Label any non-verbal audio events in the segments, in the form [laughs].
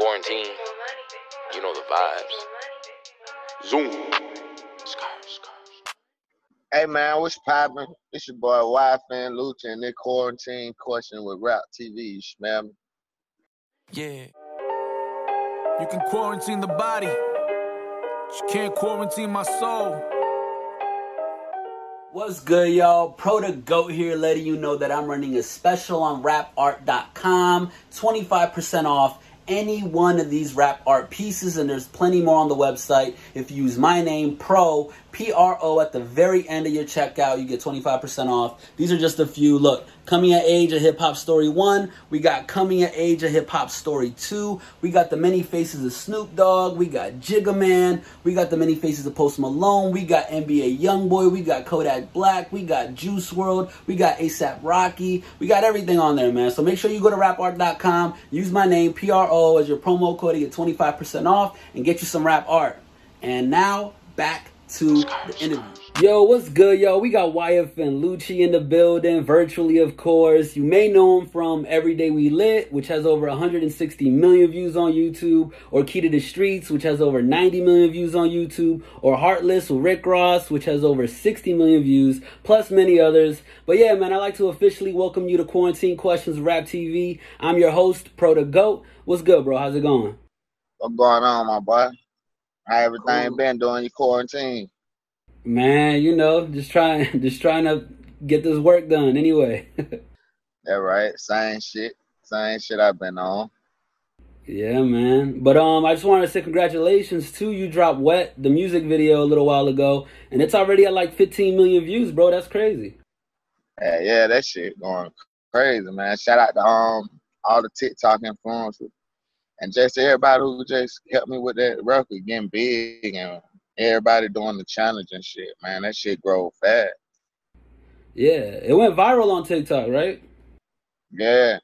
quarantine, you know the vibes. Zoom. Scars, scars. Hey man, what's poppin'? It's your boy YFN Lucci and this quarantine question with Rap TV. You smell me? Yeah. You can quarantine the body, but you can't quarantine my soul. What's good, y'all? Pro the Goat here, letting you know that I'm running a special on rapart.com. 25% off any one of these rap art pieces, and there's plenty more on the website. If you use my name, Pro, P R O, at the very end of your checkout, you get 25% off. These are just a few. Look, Coming at Age of Hip Hop Story 1. We got Coming at Age of Hip Hop Story 2. We got the many faces of Snoop Dogg. We got Jigga Man. We got the many faces of Post Malone. We got NBA Youngboy. We got Kodak Black. We got Juice WRLD. We got ASAP Rocky. We got everything on there, man. So make sure you go to rapart.com. Use my name, PRO, as your promo code to get 25% off and get you some rap art. And now, back to the interview. Yo, what's good, yo? We got YFN Lucci in the building, virtually, of course. You may know him from Everyday We Lit, which has over 160 million views on YouTube, or Key to the Streets, which has over 90 million views on YouTube, or Heartless with Rick Ross, which has over 60 million views, plus many others. But yeah, man, I'd like to officially welcome you to Quarantine Questions Rap TV. I'm your host, Pro Goat. What's good, bro? How's it going? What's going on, my boy? How everything Cool. been during your quarantine? Man, you know, just trying, [laughs] just trying to get this work done. Anyway. [laughs] That right? Same shit. Same shit I've been on. Yeah, man. But um, I just wanted to say congratulations to You dropped "Wet" the music video a little while ago, and it's already at like 15 million views, bro. That's crazy. Yeah, yeah, that shit going crazy, man. Shout out to um all the TikTok influencers and just everybody who just helped me with that record getting big and everybody doing the challenge and shit, man. That shit grow fast. Yeah, it went viral on TikTok, right? Yeah.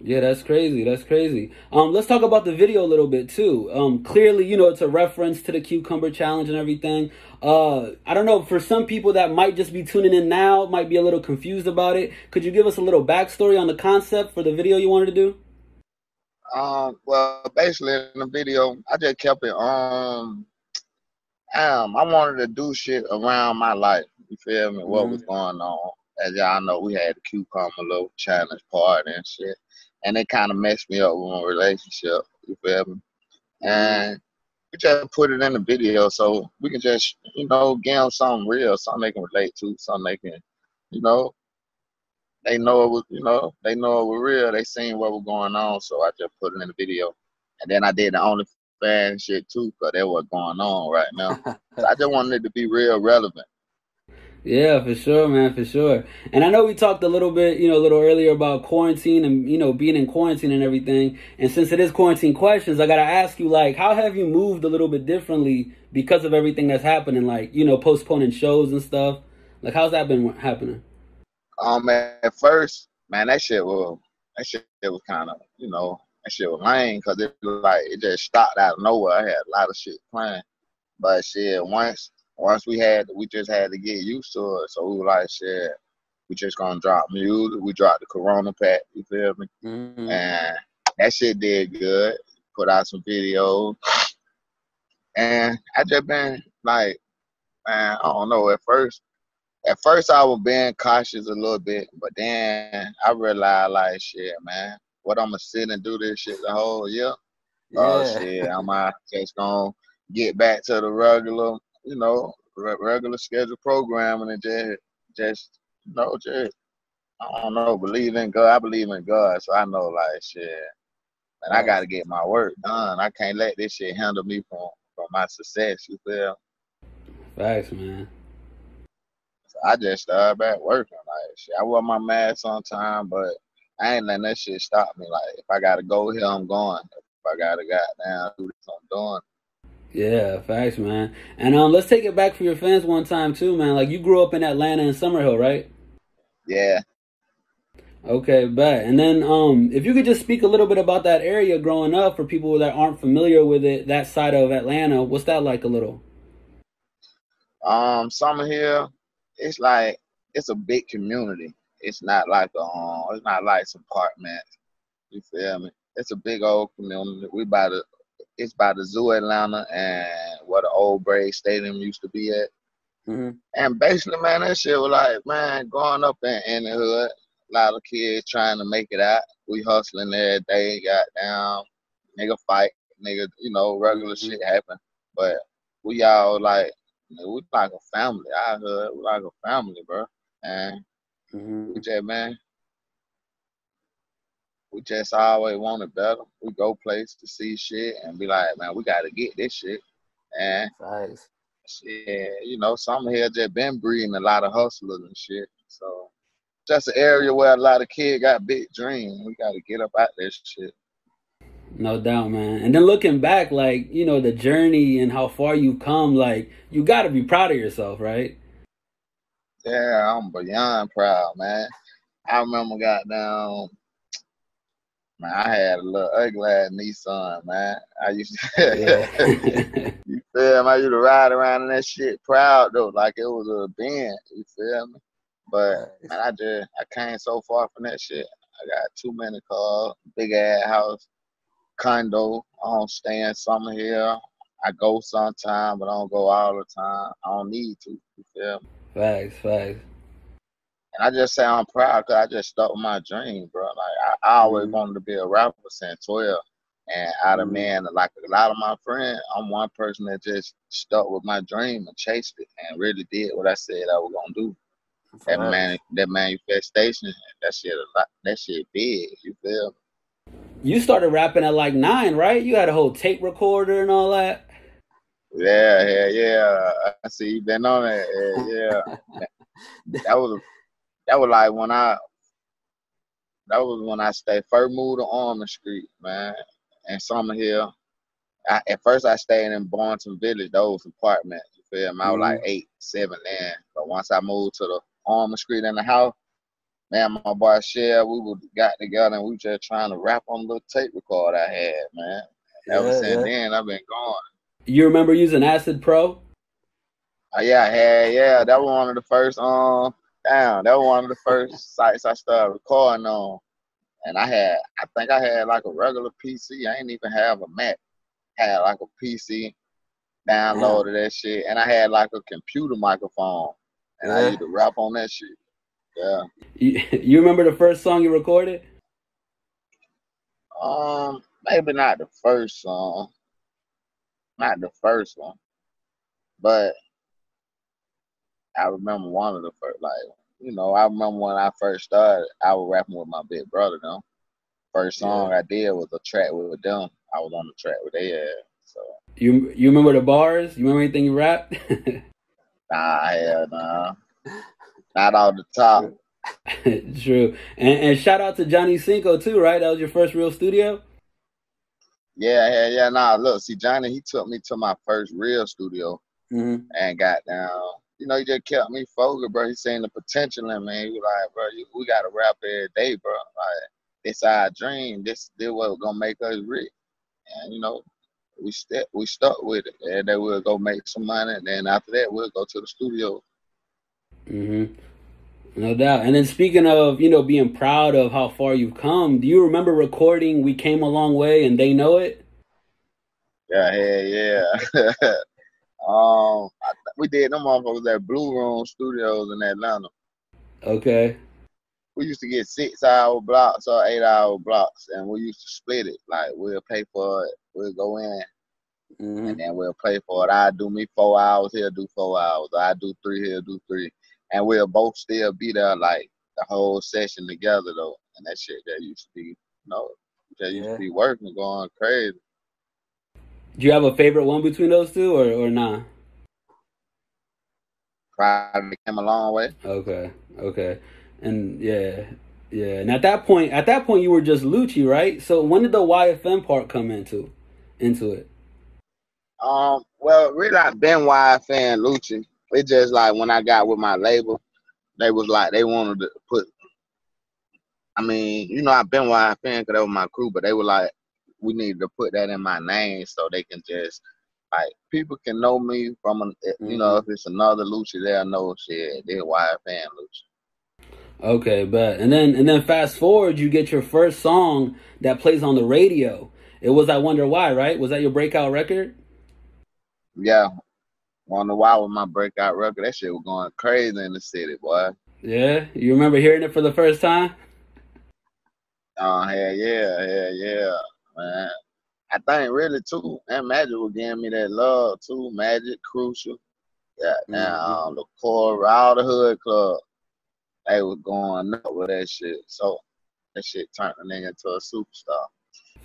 Yeah, that's crazy. That's crazy. Um, let's talk about the video a little bit too. Um, clearly, you know, it's a reference to the cucumber challenge and everything. Uh, I don't know. For some people that might just be tuning in now, might be a little confused about it. Could you give us a little backstory on the concept for the video you wanted to do? Um, well, basically in the video, I just kept it um, um, I wanted to do shit around my life. You feel me? What was going on? As y'all know, we had the cucumber little challenge party and shit, and it kind of messed me up with my relationship. You feel me? And we just put it in the video so we can just, you know, give them something real, something they can relate to, something they can, you know, they know it was, you know, they know it was real. They seen what was going on, so I just put it in the video, and then I did the OnlyFans shit too, cause that was going on right now. [laughs] so I just wanted it to be real relevant. Yeah, for sure, man, for sure. And I know we talked a little bit, you know, a little earlier about quarantine and, you know, being in quarantine and everything. And since it is quarantine questions, I got to ask you, like, how have you moved a little bit differently because of everything that's happening? Like, you know, postponing shows and stuff. Like, how's that been happening? Um, at first, man, that shit was that shit was kind of, you know, that shit was lame, cause it was like it just stopped out of nowhere. I had a lot of shit planned, but shit, once once we had, we just had to get used to it. So we were like, shit, we just gonna drop music. We dropped the Corona pack. You feel me? Mm-hmm. and that shit did good. Put out some videos, and I just been like, man, I don't know. At first, at first I was being cautious a little bit, but then I realized like, shit, man, what I'm gonna sit and do this shit the whole year? Oh Yeah. shit, am I [laughs] just gonna get back to the regular, you know, re- regular scheduled programming and just, just, you know, just I don't know, believe in God. I believe in God, so I know like shit. And I gotta get my work done. I can't let this shit handle me from from my success. You feel? Facts, man. I just started back working. Like shit, I wear my mask on time, but I ain't letting that shit stop me. Like if I gotta go here, I'm going. If I gotta goddamn do this, I'm doing. Yeah, facts, man. And um, let's take it back for your fans one time too, man. Like you grew up in Atlanta and Summerhill, right? Yeah. Okay, bet. And then um, if you could just speak a little bit about that area growing up for people that aren't familiar with it, that side of Atlanta, what's that like a little? Um, Summer Hill, it's like it's a big community. It's not like a, um, it's not like some apartments. You feel me? it's a big old community. We by the it's by the zoo Atlanta and where the old Braves Stadium used to be at. Mm-hmm. And basically, man, that shit was like, man, growing up in, in the hood, a lot of kids trying to make it out. We hustling every day, got down, nigga fight, nigga, you know, regular Mhm. shit happen. But we all like, we like a family. I heard we like a family, bro. And Mm-hmm. we just, man, we just always wanted better. We go places to see shit and be like, man, we got to get this shit. And Facts. shit, you know, some here just been breeding a lot of hustlers and shit. So just an area where a lot of kids got big dreams. We got to get up out this shit. No doubt, man. And then looking back, like, you know, the journey and how far you've come, like, you got to be proud of yourself, right? Yeah, I'm beyond proud, man. I remember got down. Man, I had a little ugly ass Nissan, man. I used to, [laughs] you feel me? I used to ride around in that shit proud though, like it was a Benz. You feel me? But man, I just I came so far from that shit. I got too many cars, big ass house, condo. I don't stay in Summerhill. I go sometime, but I don't go all the time. I don't need to. You feel me? facts, facts. And I just say I'm proud because I just stuck with my dream, bro. Like I, I always Mhm. wanted to be a rapper since 12. And out of Mhm. man, like a lot of my friends, I'm one person that just stuck with my dream and chased it and really did what I said I was gonna do. That Facts. man, that manifestation, that shit, a lot, that shit big. You feel? me? You started rapping at like nine, right? You had a whole tape recorder and all that. Yeah, yeah, yeah. I see you been on it. Yeah, yeah. [laughs] that was that was like when I that was when I stayed first moved to Ormond Street, man, and Summer Hill. I, at first I stayed in Boynton Village, those apartments. You feel me? I was like mm-hmm. eight, seven then. But once I moved to the Ormond Street in the house, man, my boy Shell, we would got together and we just trying to rap on the little tape record I had, man. Ever Yeah, since yeah. then, I've been going. You remember using Acid Pro? Oh, yeah, I had, yeah, that was one of the first, um, damn, that was one of the first [laughs] sites I started recording on. And I had, I think I had like a regular PC. I ain't even have a Mac. Had like a PC, downloaded that shit, and I had like a computer microphone, and I used to rap on that shit. Yeah. You, [laughs] you remember the first song you recorded? Um, maybe not the first song, not the first one, but I remember one of the first. Like, you know, I remember when I first started, I was rapping with my big brother. Though, first song I did was a track with them. I was on the track with they had. So, You you remember the bars? You remember anything you rapped? [laughs] nah, hell nah, not off the top. [laughs] True. And, and shout out to Johnny Cinco too, right? That was your first real studio. Yeah, yeah, yeah. Nah, look, see, Johnny, he took me to my first real studio. Mm-hmm. and got down. You know, he just kept me focused, bro. He seen the potential in me. He was like, bro, you, we got to rap every day, bro. Like, it's our dream. This, this what gonna make us rich. And you know, we st- we stuck with it. And then we'll go make some money. And then after that, we'll go to the studio. Mm-hmm. No doubt. And then speaking of, you know, being proud of how far you've come, do you remember recording "We Came a Long Way" and they know it? Yeah, yeah, yeah. [laughs] um, I, we did them motherfuckers at Blue Room Studios in Atlanta. Okay. we used to get six hour blocks or eight hour blocks and we used to split it. Like we'll pay for it, we'll go in Mm-hmm. and then we'll pay for it. I do me four hours, he'll do four hours. I do three, he'll do three. And we'll both still be there like the whole session together though. And that shit that used to be, you know, that used Yeah. to be working, going crazy. Do you have a favorite one between those two, or or not? Probably came a long way. Okay. Okay. And yeah, yeah. And at that point, at that point, you were just Lucci, right? So when did the YFN part come into into it? Um, well, really, I've been fan Lucci. It just like when I got with my label, they was like they wanted to put. I mean, you know, I've been fan because they were my crew, but they were like, we needed to put that in my name so they can just like people can know me from, an, you know, mm-hmm. if it's another Lucci, they'll know shit. They're fan Lucci. Okay, but and then and then fast forward, you get your first song that plays on the radio. It was I Wonder Why, right? Was that your breakout record? Yeah. Wonder Why with my breakout record. That shit was going crazy in the city, boy. Yeah, you remember hearing it for the first time? Oh hell yeah, hell yeah, man. I think really too, that Magic was giving me that love too. Magic, Crucial, yeah, now Mhm. um, the core, all the hood club, they was going up with that shit. So that shit turned the nigga into a superstar.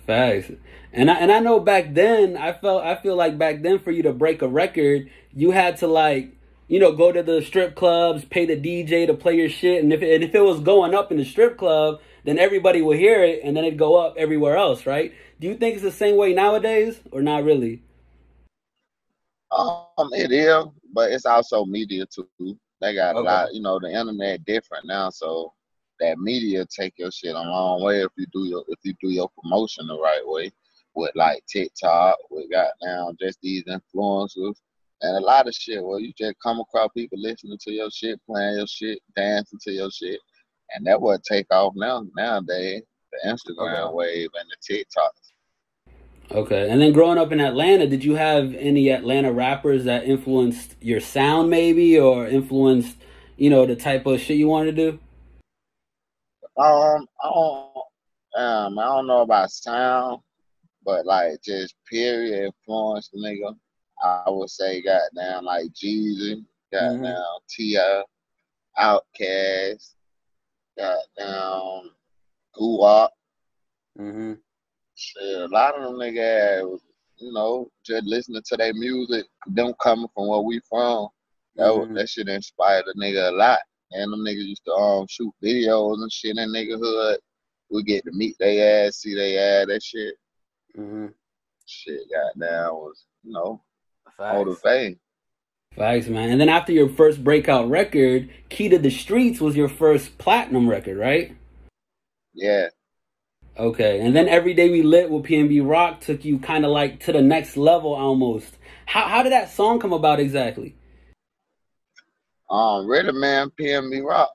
Facts. And I and I know back then I felt I feel like back then for you to break a record, you had to like, you know, go to the strip clubs, pay the DJ to play your shit, and if it, and if it was going up in the strip club, then everybody would hear it and then it'd go up everywhere else, right? Do you think it's the same way nowadays or not really? Um, it is, but it's also media too. They got a lot, you know, the internet different now, so that media take your shit a long way if you do your if you do your promotion the right way with like TikTok, with got now just these influencers and a lot of shit where you just come across people listening to your shit, playing your shit, dancing to your shit. And that would take off now nowadays. The Instagram Okay. wave and the TikTok. Okay. And then growing up in Atlanta, did you have any Atlanta rappers that influenced your sound maybe or influenced, you know, the type of shit you wanted to do? Um, I don't, um, I don't know about sound, but like just period influence, nigga. I would say, goddamn, like Jeezy, goddamn, T.I., Outkast, goddamn, Guwop. Mhm. Shit, a lot of them niggas, was, you know, just listening to their music, them coming from where we from. That Mhm. that shit inspired a nigga a lot. And them niggas used to um shoot videos and shit in that niggahood. We get to meet their ass, see their ass, that shit. Mhm. Shit, goddamn, was you know Facts. motivating. Facts, man. And then after your first breakout record, Key to the Streets was your first platinum record, right? Yeah, Okay. And then Every Day We Lit with PNB Rock took you kind of like to the next level almost. How how did that song come about exactly? Um, Rhythm Man, PNB Rock.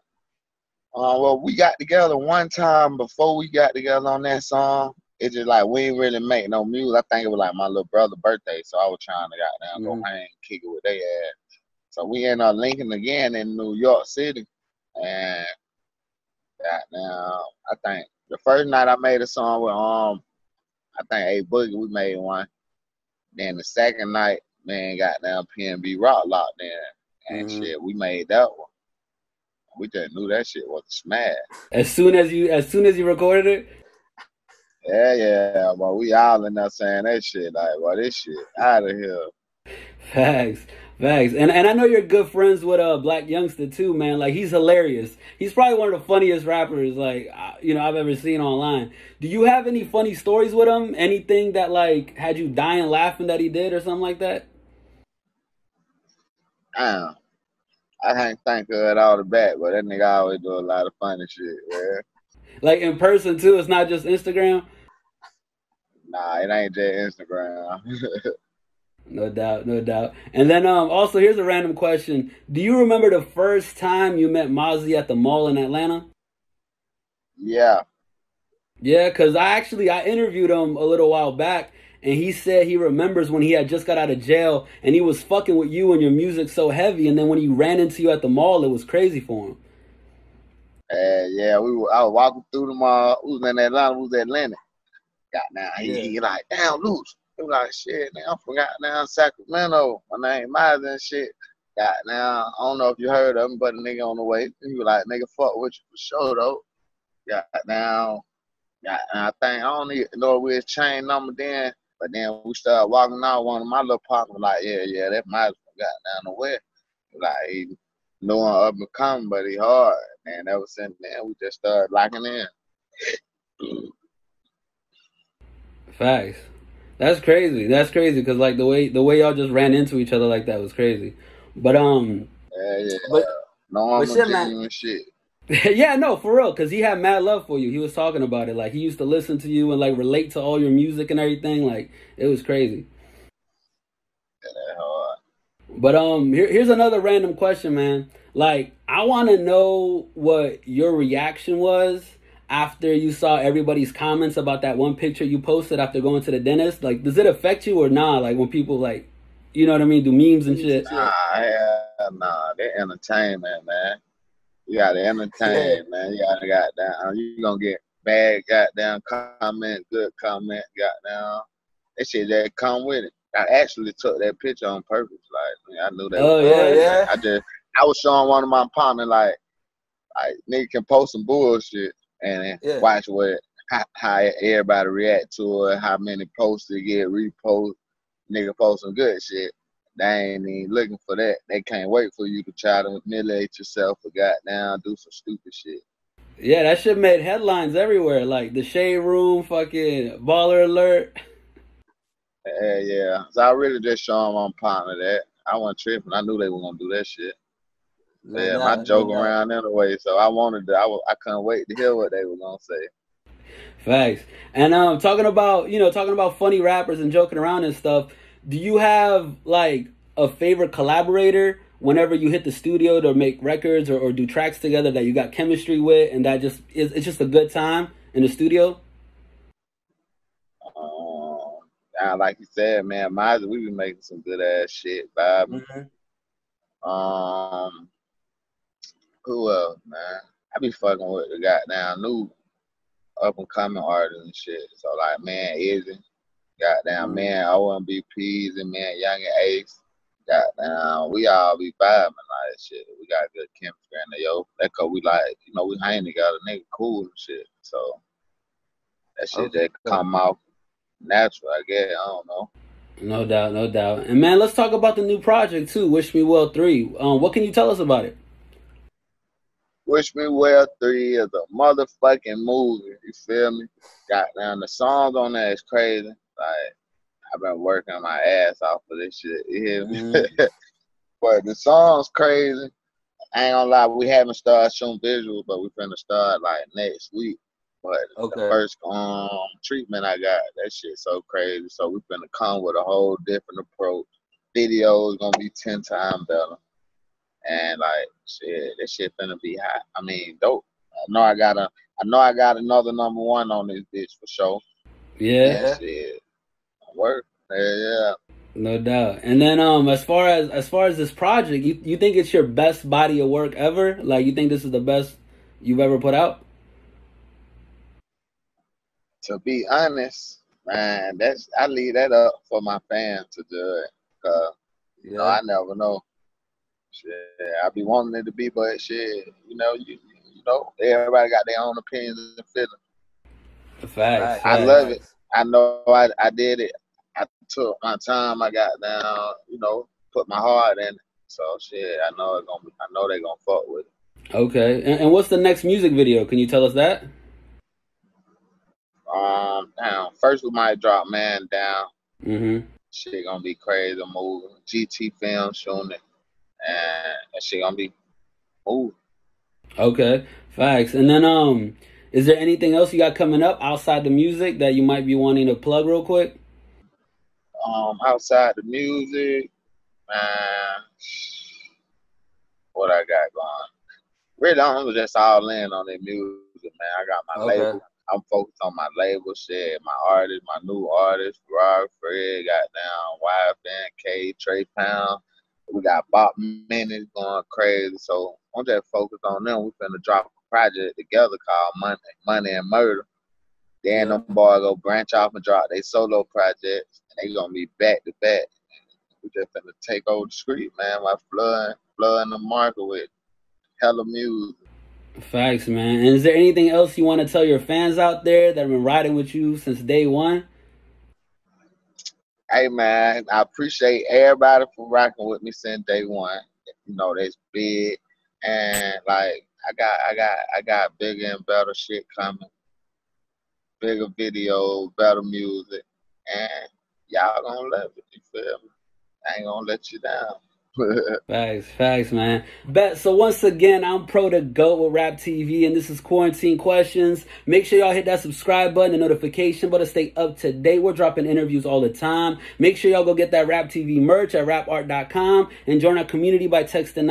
Uh, well, we got together one time before we got together on that song. It's just like we ain't really make no music. I think it was like my little brother's birthday, so I was trying to goddamn Mhm. go hang, kick it with their ass. So we ended up linking again in New York City, and goddamn, I think the first night I made a song with um, I think A Boogie, we made one. Then the second night, man, goddamn PNB Rock locked in, and Mhm. shit, we made that one. We just knew that shit was a smash. As soon as you as soon as you recorded it? Yeah, yeah, but we all in there saying that shit like, well, this shit out of here. Facts. Facts. And and I know you're good friends with uh Blac Youngsta too, man. Like he's hilarious. He's probably one of the funniest rappers like uh, you know I've ever seen online. Do you have any funny stories with him? Anything that like had you dying laughing that he did or something like that? Damn. I can't think of it all the back, but that nigga always do a lot of funny shit, yeah. Like in person too. It's not just Instagram. Nah, it ain't just Instagram. [laughs] No doubt, no doubt. And then um also here's a random question. Do you remember the first time you met Mozzy at the mall in Atlanta? yeah. Yeah, cause I actually I interviewed him a little while back, and he said he remembers when he had just got out of jail, and he was fucking with you and your music so heavy, and then when he ran into you at the mall, it was crazy for him. And yeah, we were I was walking through the mall. We was in Atlanta, we was at Atlantic. Got now he, Yeah. he like, damn loose. He was like, shit, man, I forgot now Sacramento. My name Miles and shit. Got now, I don't know if you heard of him, but a nigga on the way. He was like, nigga, fuck with you for sure though. Got now, I think I don't even know if we was chain number then, but then we started walking out. One of my little partners was like, yeah, yeah, that might as well got down the way. Like he knew him up and coming, but he hard. And ever since then, we just started locking in. Facts. That's crazy. That's crazy because like the way the way y'all just ran into each other like that was crazy. But um, Yeah, yeah. But- Normal, but shit, man. shit. [laughs] yeah, no, for real, because he had mad love for you. He was talking about it. Like he used to listen to you and like relate to all your music and everything. Like it was crazy. Yeah, that hard. But um, here, here's another random question, man. Like I want to know what your reaction was after you saw everybody's comments about that one picture you posted after going to the dentist. Like, does it affect you or not? Like when people like, you know what I mean, do memes and shit. Nah, yeah, nah, they're entertainment, man. You gotta entertain, man. You gotta goddamn. You gonna get bad goddamn comment, good comment, goddamn. That shit that come with it. I actually took that picture on purpose. Like I knew that. Oh yeah, yeah. I just I was showing one of my partners like, like nigga can post some bullshit and Yeah. watch what how, how everybody react to it, how many posts they get repost. Nigga post some good shit. They ain't even looking for that. They can't wait for you to try to humiliate yourself or goddamn do some stupid shit. Yeah, that shit made headlines everywhere. Like the shade room, fucking baller alert. Yeah, yeah. So I really just showing my partner that. I wasn't tripping. I knew they were gonna do that shit. No Yeah, I no joke doubt. around anyway, so I wanted to. I, wa- I couldn't wait to hear what they were gonna say. Facts. And um, talking about you know talking about funny rappers and joking around and stuff. Do you have like a favorite collaborator whenever you hit the studio to make records or, or do tracks together that you got chemistry with and that just is it's just a good time in the studio? Um, like you said, man, Miser, we been making some good ass shit, vibing. Mhm. Um, who else, man? I be fucking with the goddamn new up and coming artists and shit. So like, man, Izzy, goddamn man, OMB Peezy and man, Young and Ace. Goddamn, we all be vibing like shit. We got good chemistry in there, yo. That cause we like, you know, we hang together, nigga, cool and shit. So that shit Okay. that come out natural, I guess. I don't know. No doubt, no doubt. And man, let's talk about the new project too. Wish Me Well Three. Um, what can you tell us about it? Wish Me Well 3 is a motherfucking movie. You feel me? Goddamn, the songs on there is crazy. Like, I've been working my ass off for this shit. You hear me? Mhm. [laughs] but the song's crazy. I ain't gonna lie, we haven't started shooting visuals, but we finna start like next week. But the first um treatment I got, that shit so crazy. So we finna come with a whole different approach. Video is gonna be ten times better. And like shit, that shit finna be hot. I mean, dope. I know I got a I know I got another number one on this bitch for sure. Yeah. Shit. Work. Yeah, yeah. no doubt. And then um, as far as as far as this project, you you think it's your best body of work ever? Like you think this is the best you've ever put out? to be honest, man, that's I leave that up for my fans to do it. Cause you know, I never know. Shit, I be wanting it to be, but shit, you know, you you know, everybody got their own opinions and feelings. The Facts. I facts. love it. I know I I did it. I took my time. I got down. You know, put my heart in it. So shit, I know it's gonna. Be, I know they're gonna fuck with it. Okay. And, and what's the next music video? Can you tell us that? Um, down first we might drop man down. Mm-hmm. Shit gonna be crazy moving. GT film showing it, and that shit gonna be moving. Okay. Facts. And then um, is there anything else you got coming up outside the music that you might be wanting to plug real quick? Um, outside the music, man, what I got going? Really, I'm just all in on that music, man. I got my Okay. label. I'm focused on my label shit, my artist, my new artist, Rob Fred, got down, YFN, Trae Pound. We got Bob Minutes going crazy. So I'm just focused on them. We finna drop project together called Money, Money and Murder. Then them boys go branch off and drop their solo projects, and they gonna be back to back. We just finna take over the street, man. Like flooding, flooding the market with hella music. Facts, man. And is there anything else you want to tell your fans out there that have been riding with you since day one? Hey man, I appreciate everybody for rocking with me since day one. You know, that's big. And like I got I got I got bigger and better shit coming. Bigger videos, better music. And y'all gonna love it, you feel me? I ain't gonna let you down. [laughs] Facts, facts, man. Bet. So once again, I'm Pro the Goat with Rap TV, and this is Quarantine Questions. Make sure y'all hit that subscribe button and notification button to stay up to date. We're dropping interviews all the time. Make sure y'all go get that Rap TV merch at rapart.com and join our community by texting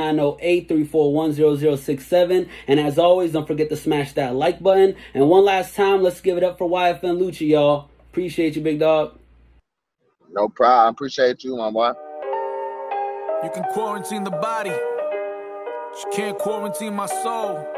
908-341-0067. And as always, don't forget to smash that like button. And one last time, let's give it up for YFN Lucci, y'all. Appreciate you, big dog. No problem. Appreciate you, my boy. You can quarantine the body, but you can't quarantine my soul.